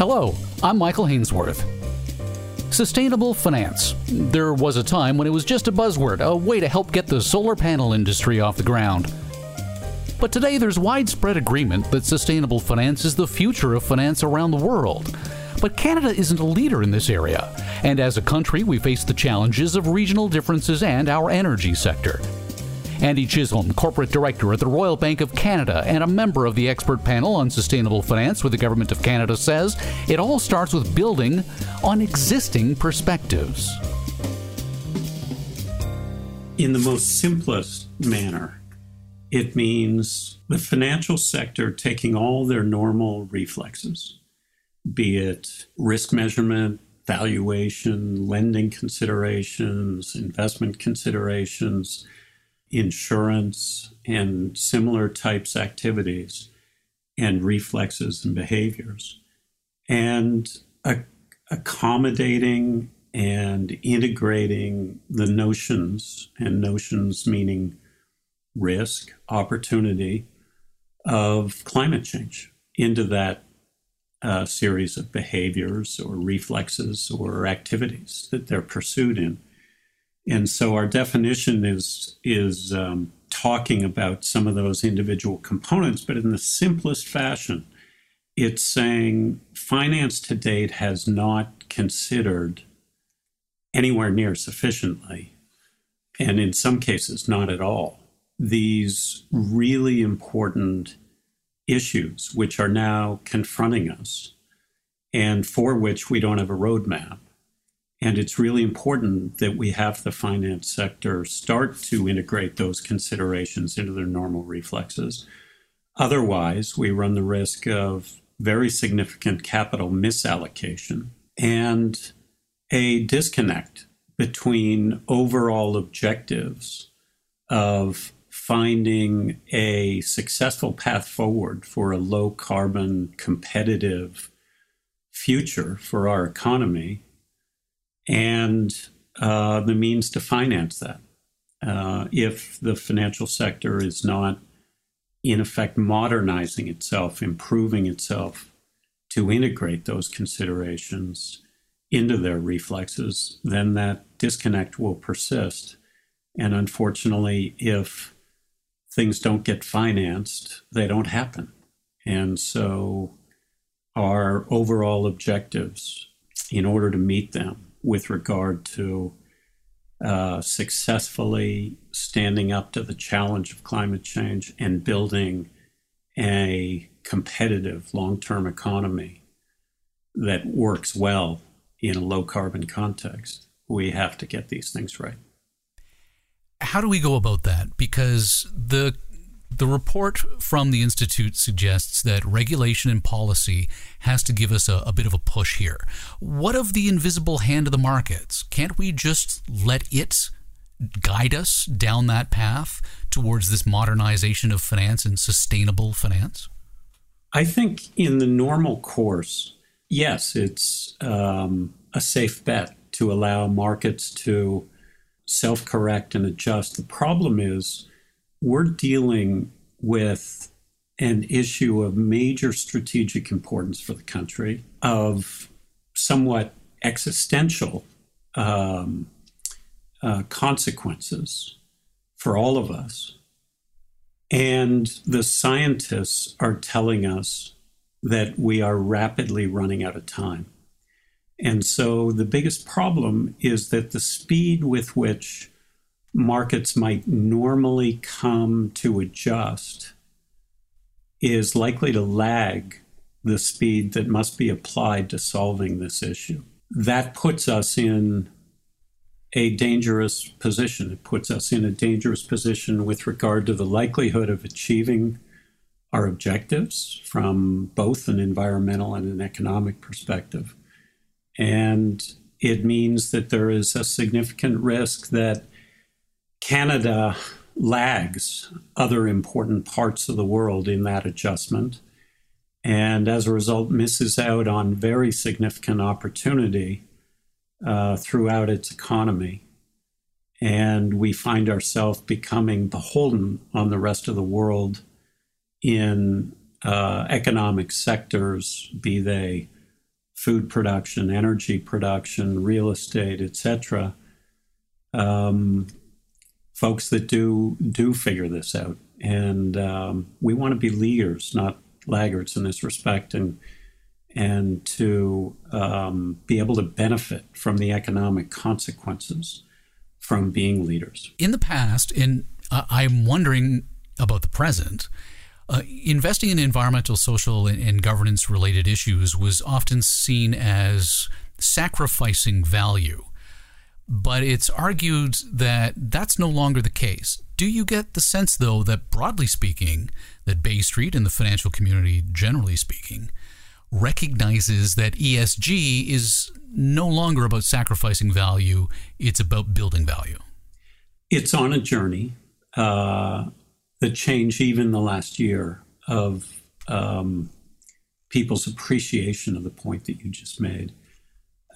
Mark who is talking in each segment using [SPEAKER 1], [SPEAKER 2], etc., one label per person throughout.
[SPEAKER 1] Hello, I'm Michael Hainsworth. Sustainable finance. There was a time when it was just a buzzword, a way to help get the solar panel industry off the ground. But today there's widespread agreement that sustainable finance is the future of finance around the world. But Canada isn't a leader in this area, and as a country, we face the challenges of regional differences and our energy sector. Andy Chisholm, Corporate Director at the Royal Bank of Canada and a member of the expert panel on sustainable finance with the Government of Canada, says it all starts with building on existing perspectives.
[SPEAKER 2] In the most simplest manner, it means the financial sector taking all their normal reflexes be it risk measurement, valuation, lending considerations, investment considerations, insurance, and similar types activities and reflexes and behaviors, and accommodating and integrating the notions, and notions meaning risk, opportunity of climate change into that a series of behaviors or reflexes or activities that they're pursued in. And so our definition is is um, talking about some of those individual components, but in the simplest fashion, it's saying finance to date has not considered anywhere near sufficiently, and in some cases, not at all, these really important issues which are now confronting us and for which we don't have a roadmap. And it's really important that we have the finance sector start to integrate those considerations into their normal reflexes. Otherwise, we run the risk of very significant capital misallocation and a disconnect between overall objectives of finding a successful path forward for a low carbon, competitive future for our economy and uh, the means to finance that. Uh, if the financial sector is not, in effect, modernizing itself, improving itself to integrate those considerations into their reflexes, then that disconnect will persist. And unfortunately, if things don't get financed, they don't happen. And so our overall objectives, in order to meet them with regard to uh, successfully standing up to the challenge of climate change and building a competitive long term economy that works well in a low carbon context, we have to get these things right
[SPEAKER 1] how do we go about that? Because the the report from the Institute suggests that regulation and policy has to give us a, a, bit of a push here. What of the invisible hand of the markets? Can't we just let it guide us down that path towards this modernization of finance and sustainable finance?
[SPEAKER 2] I think in the normal course, yes, it's um, a safe bet to allow markets to self correct and adjust. The problem is we're dealing with an issue of major strategic importance for the country, of somewhat existential um, uh, consequences for all of us. And the scientists are telling us that we are rapidly running out of time. And so the biggest problem is that the speed with which markets might normally come to adjust is likely to lag the speed that must be applied to solving this issue. That puts us in a dangerous position. It puts us in a dangerous position with regard to the likelihood of achieving our objectives from both an environmental and an economic perspective. And it means that there is a significant risk that Canada lags other important parts of the world in that adjustment. And as a result, misses out on very significant opportunity uh, throughout its economy. And we find ourselves becoming beholden on the rest of the world in uh, economic sectors, be they food production, energy production, real estate, etc. Um, folks that do do figure this out, and um, we want to be leaders, not laggards in this respect, and and to um, be able to benefit from the economic consequences from being leaders.
[SPEAKER 1] In the past, and uh, I'm wondering about the present. Uh, investing in environmental, social, and, and governance related issues was often seen as sacrificing value. But it's argued that that's no longer the case. Do you get the sense, though, that broadly speaking, that Bay Street and the financial community, generally speaking, recognizes that ESG is no longer about sacrificing value, it's about building value?
[SPEAKER 2] It's on a journey. Uh, the change, even the last year, of um, people's appreciation of the point that you just made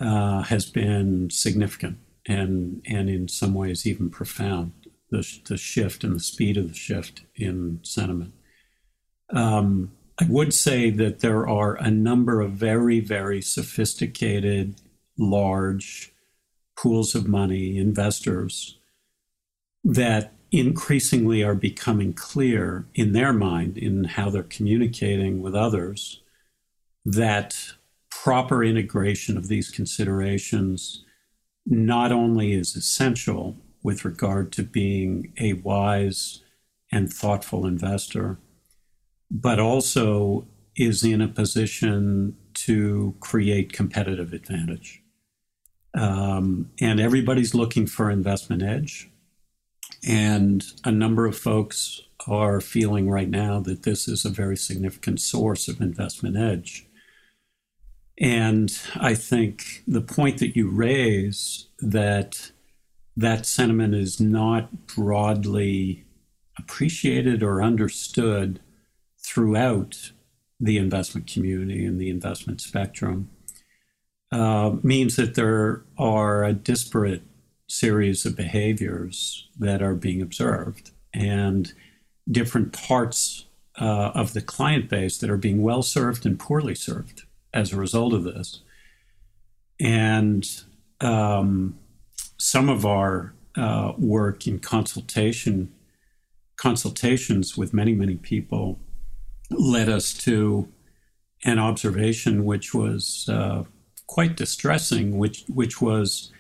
[SPEAKER 2] uh, has been significant and and in some ways even profound. The, the shift and the speed of the shift in sentiment. Um, I would say that there are a number of very, very sophisticated, large pools of money, investors that increasingly are becoming clear in their mind, in how they're communicating with others, that proper integration of these considerations not only is essential with regard to being a wise and thoughtful investor, but also is in a position to create competitive advantage. Um, and everybody's looking for investment edge. And a number of folks are feeling right now that this is a very significant source of investment edge. And I think the point that you raise that that sentiment is not broadly appreciated or understood throughout the investment community and the investment spectrum uh, means that there are a disparate series of behaviors that are being observed and different parts uh, of the client base that are being well served and poorly served as a result of this. And um, some of our uh, work in consultation consultations with many many people led us to an observation which was uh, quite distressing, which which was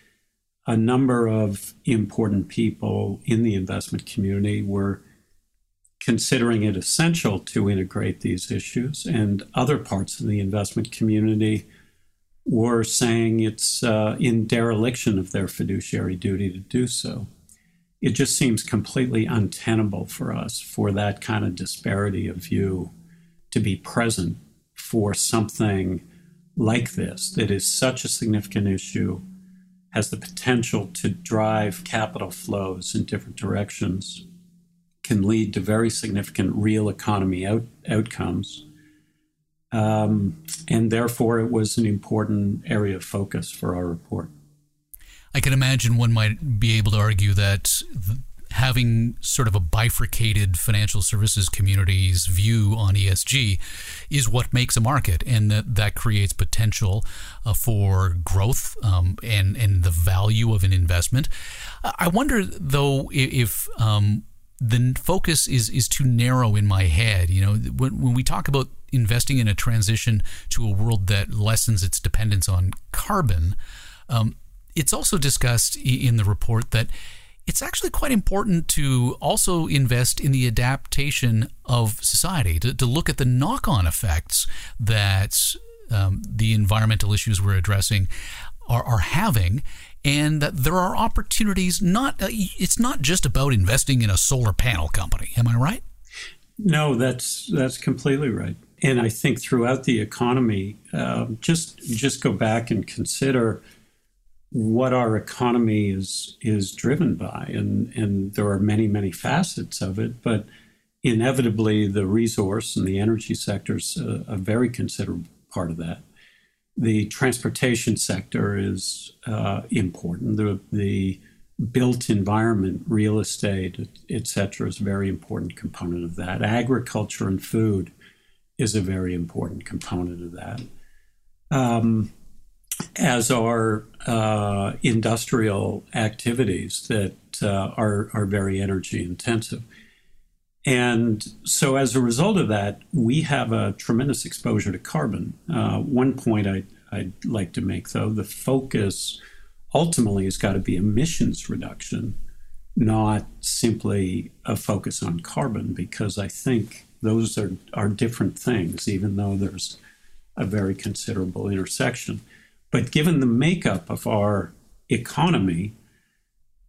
[SPEAKER 2] a number of important people in the investment community were considering it essential to integrate these issues, and other parts of the investment community were saying it's uh, in dereliction of their fiduciary duty to do so. It just seems completely untenable for us for that kind of disparity of view to be present for something like this that is such a significant issue, has the potential to drive capital flows in different directions, can lead to very significant real economy out, outcomes. Um, and therefore, it was an important area of focus for our report.
[SPEAKER 1] I can imagine one might be able to argue that having sort of a bifurcated financial services community's view on ESG is what makes a market, and that that creates potential uh, for growth um, and and the value of an investment. I wonder though if um, the focus is is too narrow in my head. You know, when, when we talk about investing in a transition to a world that lessens its dependence on carbon, um, it's also discussed in the report that it's actually quite important to also invest in the adaptation of society, to, to look at the knock on effects that um, the environmental issues we're addressing are, are having. And there are opportunities. Not uh, it's not just about investing in a solar panel company. Am I right?
[SPEAKER 2] No, that's that's completely right. And I think throughout the economy, uh, just just go back and consider what our economy is is driven by, and and there are many many facets of it, but inevitably the resource and the energy sector is a, a very considerable part of that. The transportation sector is uh, important. The the built environment, real estate, et cetera, is a very important component of that. Agriculture and food is a very important component of that. um, as are uh, industrial activities that uh, are, are very energy intensive. And so, as a result of that, we have a tremendous exposure to carbon. Uh, one point I, I'd like to make, though, the focus ultimately has got to be emissions reduction, not simply a focus on carbon, because I think those are, are different things, even though there's a very considerable intersection. But given the makeup of our economy,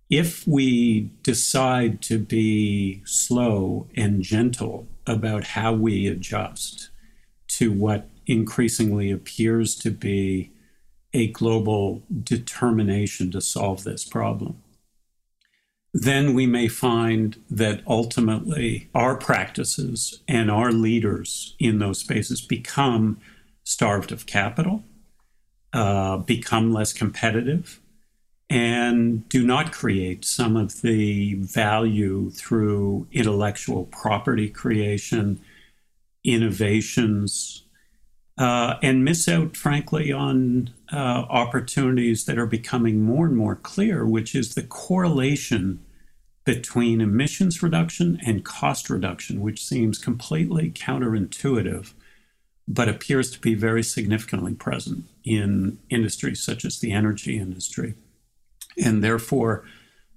[SPEAKER 2] if we decide to be slow and gentle about how we adjust to what increasingly appears to be a global determination to solve this problem, then we may find that ultimately our practices and our leaders in those spaces become starved of capital, uh, become less competitive, and do not create some of the value through intellectual property creation, innovations, uh, and miss out, frankly, on uh, opportunities that are becoming more and more clear, which is the correlation between emissions reduction and cost reduction, which seems completely counterintuitive, but appears to be very significantly present in industries such as the energy industry. And therefore,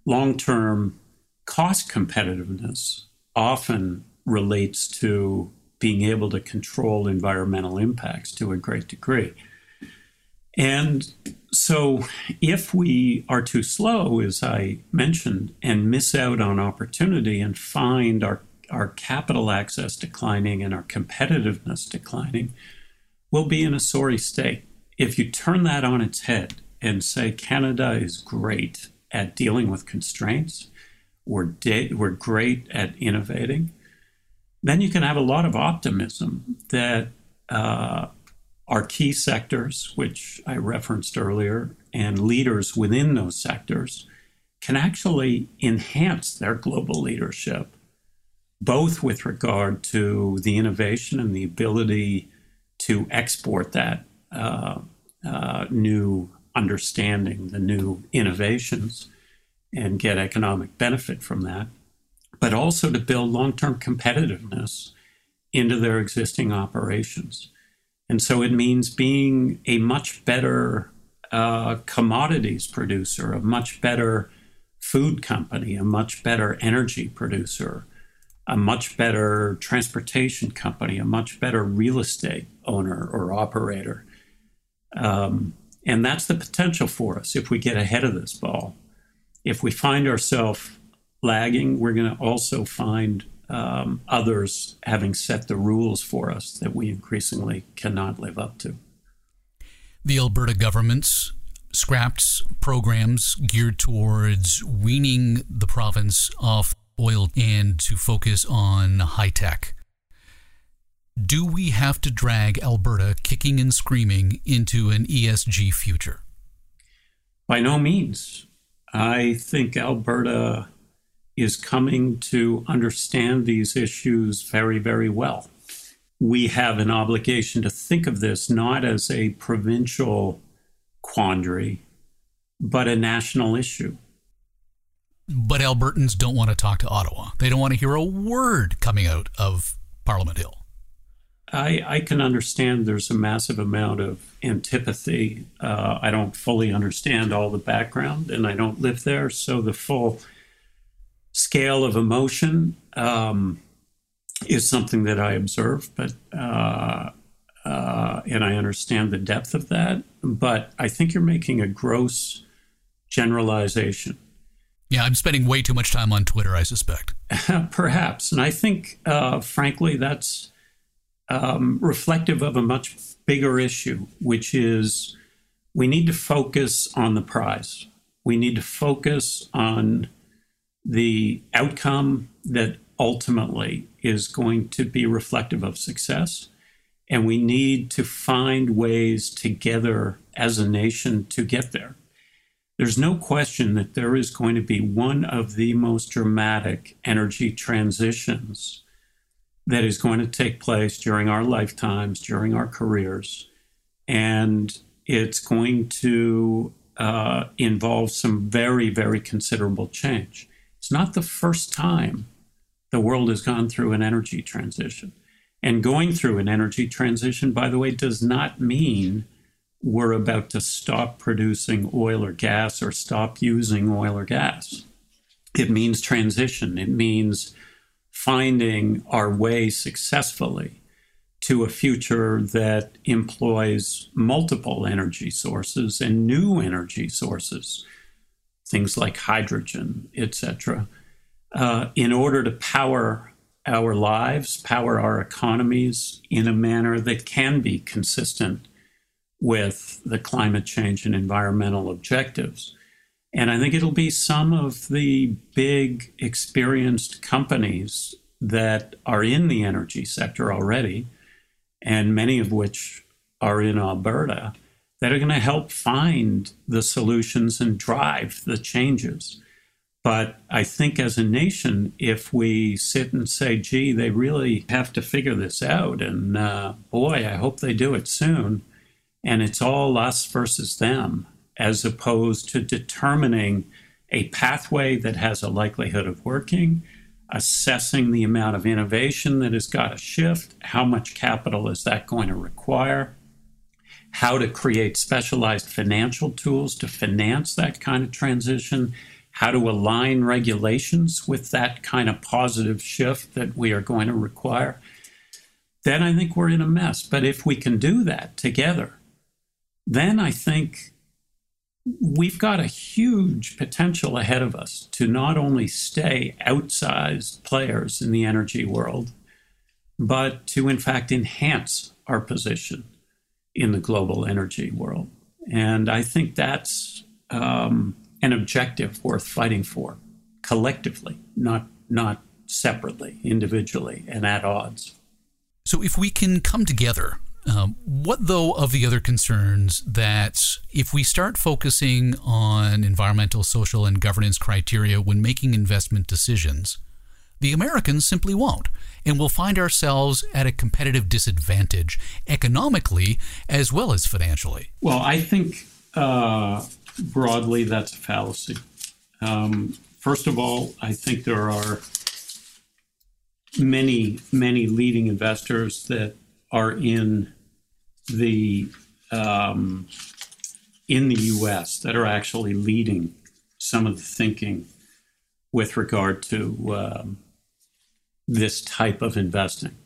[SPEAKER 2] long term cost competitiveness often relates to being able to control environmental impacts to a great degree. And so, if we are too slow, as I mentioned, and miss out on opportunity and find our, our capital access declining and our competitiveness declining, we'll be in a sorry state. If you turn that on its head and say Canada is great at dealing with constraints, we're, de- we're great at innovating, then you can have a lot of optimism that uh, our key sectors, which I referenced earlier, and leaders within those sectors can actually enhance their global leadership, both with regard to the innovation and the ability to export that uh, uh, new understanding the new innovations and get economic benefit from that, but also to build long term competitiveness into their existing operations. And so it means being a much better uh, commodities producer, a much better food company, a much better energy producer, a much better transportation company, a much better real estate owner or operator. Um, and that's the potential for us if we get ahead of this ball. If we find ourselves lagging, we're going to also find um, others having set the rules for us that we increasingly cannot live up to.
[SPEAKER 1] The Alberta government's scrapped programs geared towards weaning the province off oil and to focus on high tech do we have to drag Alberta kicking and screaming into an ESG future?
[SPEAKER 2] By no means. I think Alberta is coming to understand these issues very, very well. We have an obligation to think of this not as a provincial quandary, but a national issue.
[SPEAKER 1] But Albertans don't want to talk to Ottawa. They don't want to hear a word coming out of Parliament Hill.
[SPEAKER 2] I, I can understand there's a massive amount of antipathy. Uh, I don't fully understand all the background and I don't live there. So the full scale of emotion um, is something that I observe, but uh, uh, and I understand the depth of that. But I think you're making a gross generalization.
[SPEAKER 1] Yeah, I'm spending way too much time on Twitter, I suspect.
[SPEAKER 2] Perhaps. And I think, uh, frankly, that's um, reflective of a much bigger issue, which is we need to focus on the prize. We need to focus on the outcome that ultimately is going to be reflective of success. And we need to find ways together as a nation to get there. There's no question that there is going to be one of the most dramatic energy transitions that is going to take place during our lifetimes, during our careers. And it's going to uh, involve some very, very considerable change. It's not the first time the world has gone through an energy transition. And going through an energy transition, by the way, does not mean we're about to stop producing oil or gas or stop using oil or gas. It means transition. It means finding our way successfully to a future that employs multiple energy sources and new energy sources, things like hydrogen, etc., uh, in order to power our lives, power our economies in a manner that can be consistent with the climate change and environmental objectives. And I think it'll be some of the big experienced companies that are in the energy sector already, and many of which are in Alberta, that are going to help find the solutions and drive the changes. But I think as a nation, if we sit and say, gee, they really have to figure this out, and uh, boy, I hope they do it soon, and it's all us versus them, as opposed to determining a pathway that has a likelihood of working, assessing the amount of innovation that has got to shift, how much capital is that going to require, how to create specialized financial tools to finance that kind of transition, how to align regulations with that kind of positive shift that we are going to require, then I think we're in a mess. But if we can do that together, then I think we've got a huge potential ahead of us to not only stay outsized players in the energy world, but to in fact enhance our position in the global energy world. And I think that's um, an objective worth fighting for collectively, not, not separately, individually, and at odds.
[SPEAKER 1] So if we can come together um, what, though, of the other concerns that if we start focusing on environmental, social, and governance criteria when making investment decisions, the Americans simply won't, and we'll find ourselves at a competitive disadvantage economically as well as financially?
[SPEAKER 2] Well, I think uh, broadly that's a fallacy. Um, first of all, I think there are many, many leading investors that are in the um, in the U.S. that are actually leading some of the thinking with regard to um, this type of investing.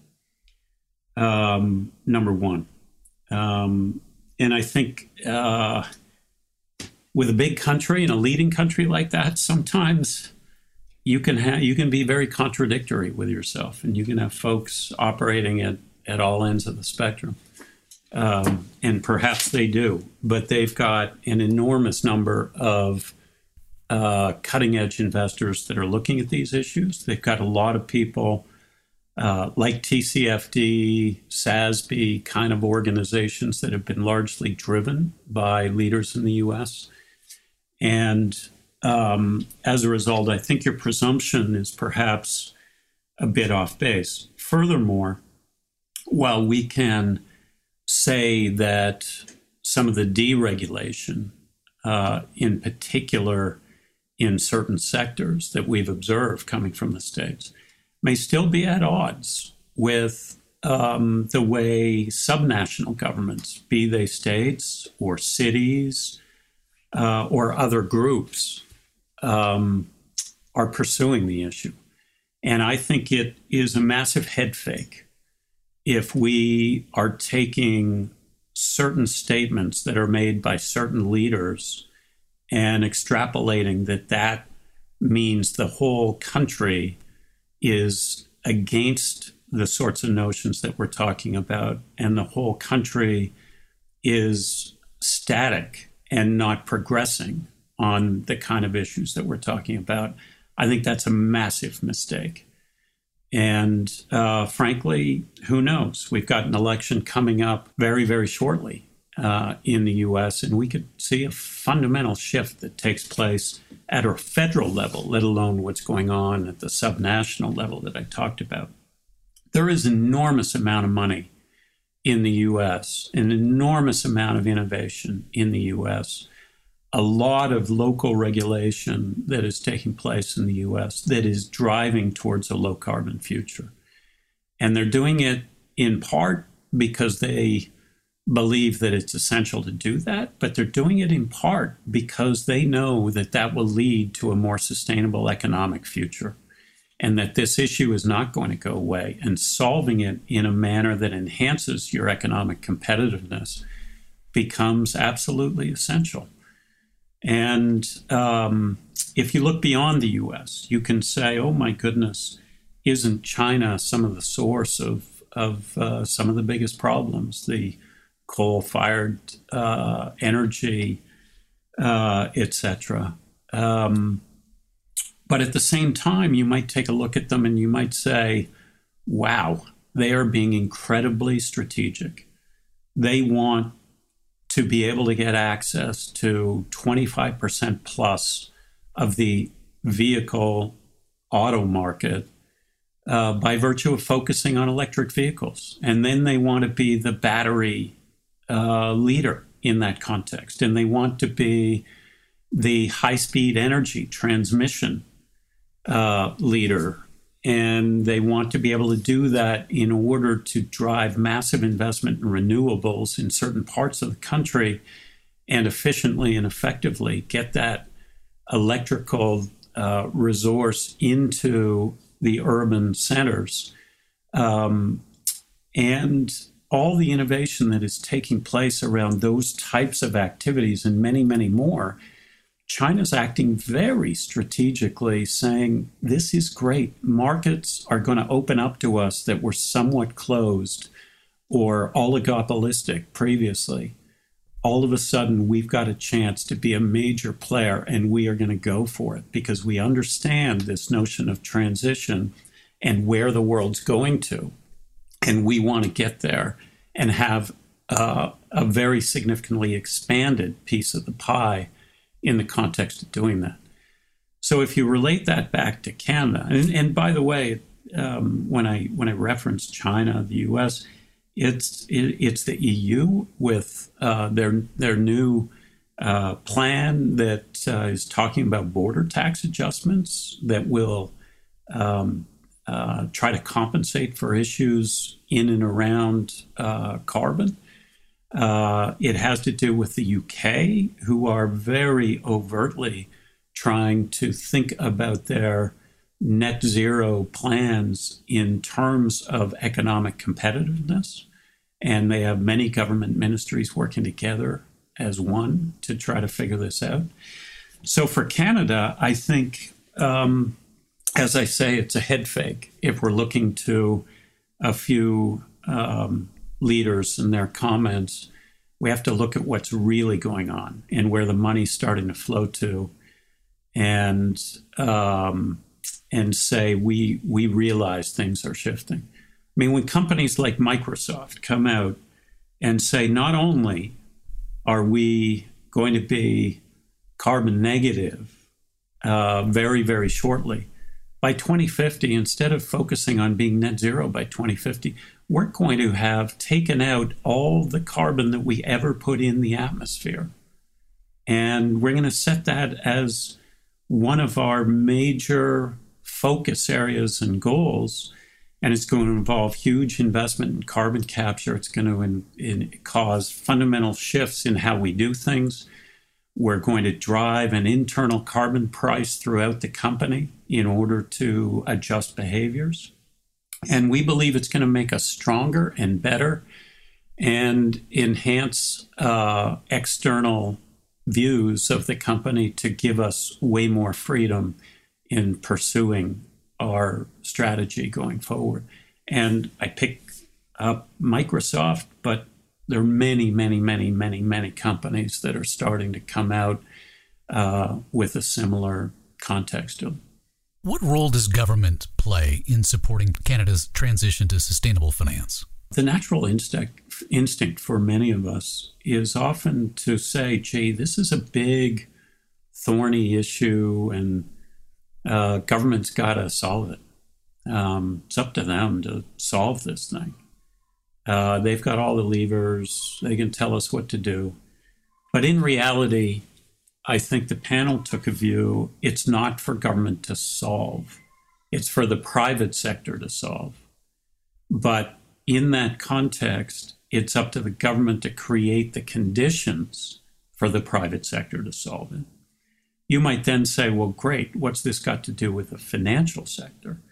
[SPEAKER 2] Um, number one, um, and I think uh, with a big country and a leading country like that, sometimes you can have you can be very contradictory with yourself, and you can have folks operating at at all ends of the spectrum. Um, and perhaps they do, but they've got an enormous number of uh, cutting edge investors that are looking at these issues. They've got a lot of people uh, like TCFD, SASB kind of organizations that have been largely driven by leaders in the US. And um, as a result, I think your presumption is perhaps a bit off base. Furthermore, while we can say that some of the deregulation, uh, in particular in certain sectors that we've observed coming from the states, may still be at odds with um, the way subnational governments, be they states or cities uh, or other groups, um, are pursuing the issue. And I think it is a massive head fake if we are taking certain statements that are made by certain leaders and extrapolating that that means the whole country is against the sorts of notions that we're talking about and the whole country is static and not progressing on the kind of issues that we're talking about i think that's a massive mistake and uh, frankly, who knows? We've got an election coming up very, very shortly uh, in the US, and we could see a fundamental shift that takes place at a federal level, let alone what's going on at the subnational level that I talked about. There is enormous amount of money in the US, an enormous amount of innovation in the US, a lot of local regulation that is taking place in the US that is driving towards a low carbon future. And they're doing it in part because they believe that it's essential to do that, but they're doing it in part because they know that that will lead to a more sustainable economic future and that this issue is not going to go away. And solving it in a manner that enhances your economic competitiveness becomes absolutely essential. And um, if you look beyond the US, you can say, oh my goodness, isn't China some of the source of, of uh, some of the biggest problems? The coal fired uh, energy, uh, etc. Um, but at the same time, you might take a look at them and you might say, wow, they are being incredibly strategic. They want to be able to get access to 25% plus of the vehicle auto market uh, by virtue of focusing on electric vehicles. And then they want to be the battery uh, leader in that context. And they want to be the high speed energy transmission uh, leader. And they want to be able to do that in order to drive massive investment in renewables in certain parts of the country and efficiently and effectively get that electrical uh, resource into the urban centers. Um, and all the innovation that is taking place around those types of activities and many, many more China's acting very strategically, saying, This is great. Markets are going to open up to us that were somewhat closed or oligopolistic previously. All of a sudden, we've got a chance to be a major player, and we are going to go for it because we understand this notion of transition and where the world's going to. And we want to get there and have uh, a very significantly expanded piece of the pie in the context of doing that. So if you relate that back to Canada, and, and by the way, um, when I when I reference China, the U.S., it's it, it's the EU with uh, their their new uh, plan that uh, is talking about border tax adjustments that will um, uh, try to compensate for issues in and around uh, carbon. Uh, it has to do with the UK, who are very overtly trying to think about their net zero plans in terms of economic competitiveness. And they have many government ministries working together as one to try to figure this out. So for Canada, I think, um, as I say, it's a head fake if we're looking to a few um, leaders and their comments, we have to look at what's really going on and where the money's starting to flow to, and um, and say we we realize things are shifting. I mean, when companies like Microsoft come out and say not only are we going to be carbon negative uh, very very shortly, by 2050, instead of focusing on being net zero by 2050, we're going to have taken out all the carbon that we ever put in the atmosphere. And we're going to set that as one of our major focus areas and goals. And it's going to involve huge investment in carbon capture. It's going to in, in cause fundamental shifts in how we do things. We're going to drive an internal carbon price throughout the company in order to adjust behaviors. And we believe it's going to make us stronger and better and enhance uh, external views of the company to give us way more freedom in pursuing our strategy going forward. And I pick up Microsoft, but there are many, many, many, many, many companies that are starting to come out uh, with a similar context them.
[SPEAKER 1] What role does government play in supporting Canada's transition to sustainable finance?
[SPEAKER 2] The natural instinct, instinct for many of us is often to say, gee, this is a big, thorny issue, and uh, government's got to solve it. Um, it's up to them to solve this thing. Uh, they've got all the levers. They can tell us what to do. But in reality, I think the panel took a view it's not for government to solve, it's for the private sector to solve. But in that context, it's up to the government to create the conditions for the private sector to solve it. You might then say, well, great, what's this got to do with the financial sector?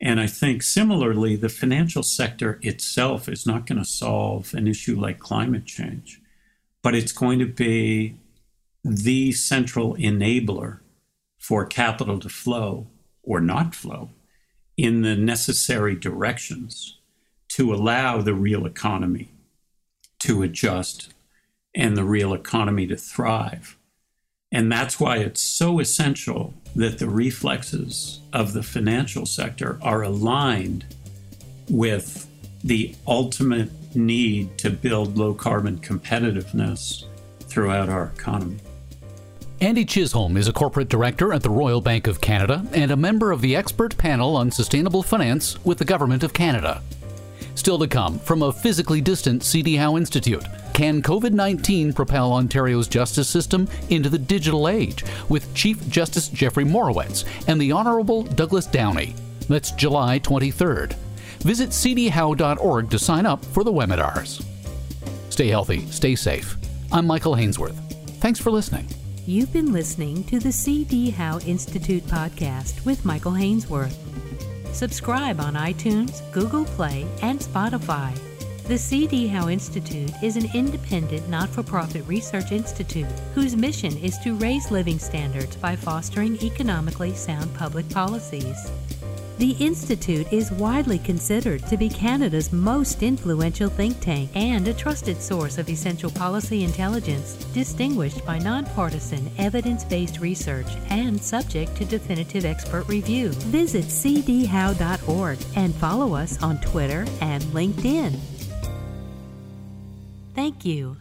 [SPEAKER 2] And I think similarly, the financial sector itself is not going to solve an issue like climate change, but it's going to be the central enabler for capital to flow or not flow in the necessary directions to allow the real economy to adjust and the real economy to thrive. And that's why it's so essential that the reflexes of the financial sector are aligned with the ultimate need to build low carbon competitiveness throughout our economy.
[SPEAKER 1] Andy Chisholm is a corporate director at the Royal Bank of Canada and a member of the expert panel on sustainable finance with the Government of Canada. Still to come from a physically distant CD Howe Institute. Can COVID 19 propel Ontario's justice system into the digital age? With Chief Justice Geoffrey Morawetz and the Honorable Douglas Downey. That's July 23rd. Visit cdhowe.org to sign up for the webinars. Stay healthy, stay safe. I'm Michael Hainsworth. Thanks for listening.
[SPEAKER 3] You've been listening to the C.D. Howe Institute podcast with Michael Hainsworth. Subscribe on iTunes, Google Play, and Spotify. The C.D. Howe Institute is an independent, not for profit research institute whose mission is to raise living standards by fostering economically sound public policies. The Institute is widely considered to be Canada's most influential think tank and a trusted source of essential policy intelligence, distinguished by nonpartisan, evidence based research and subject to definitive expert review. Visit cdhowe.org and follow us on Twitter and LinkedIn. Thank you.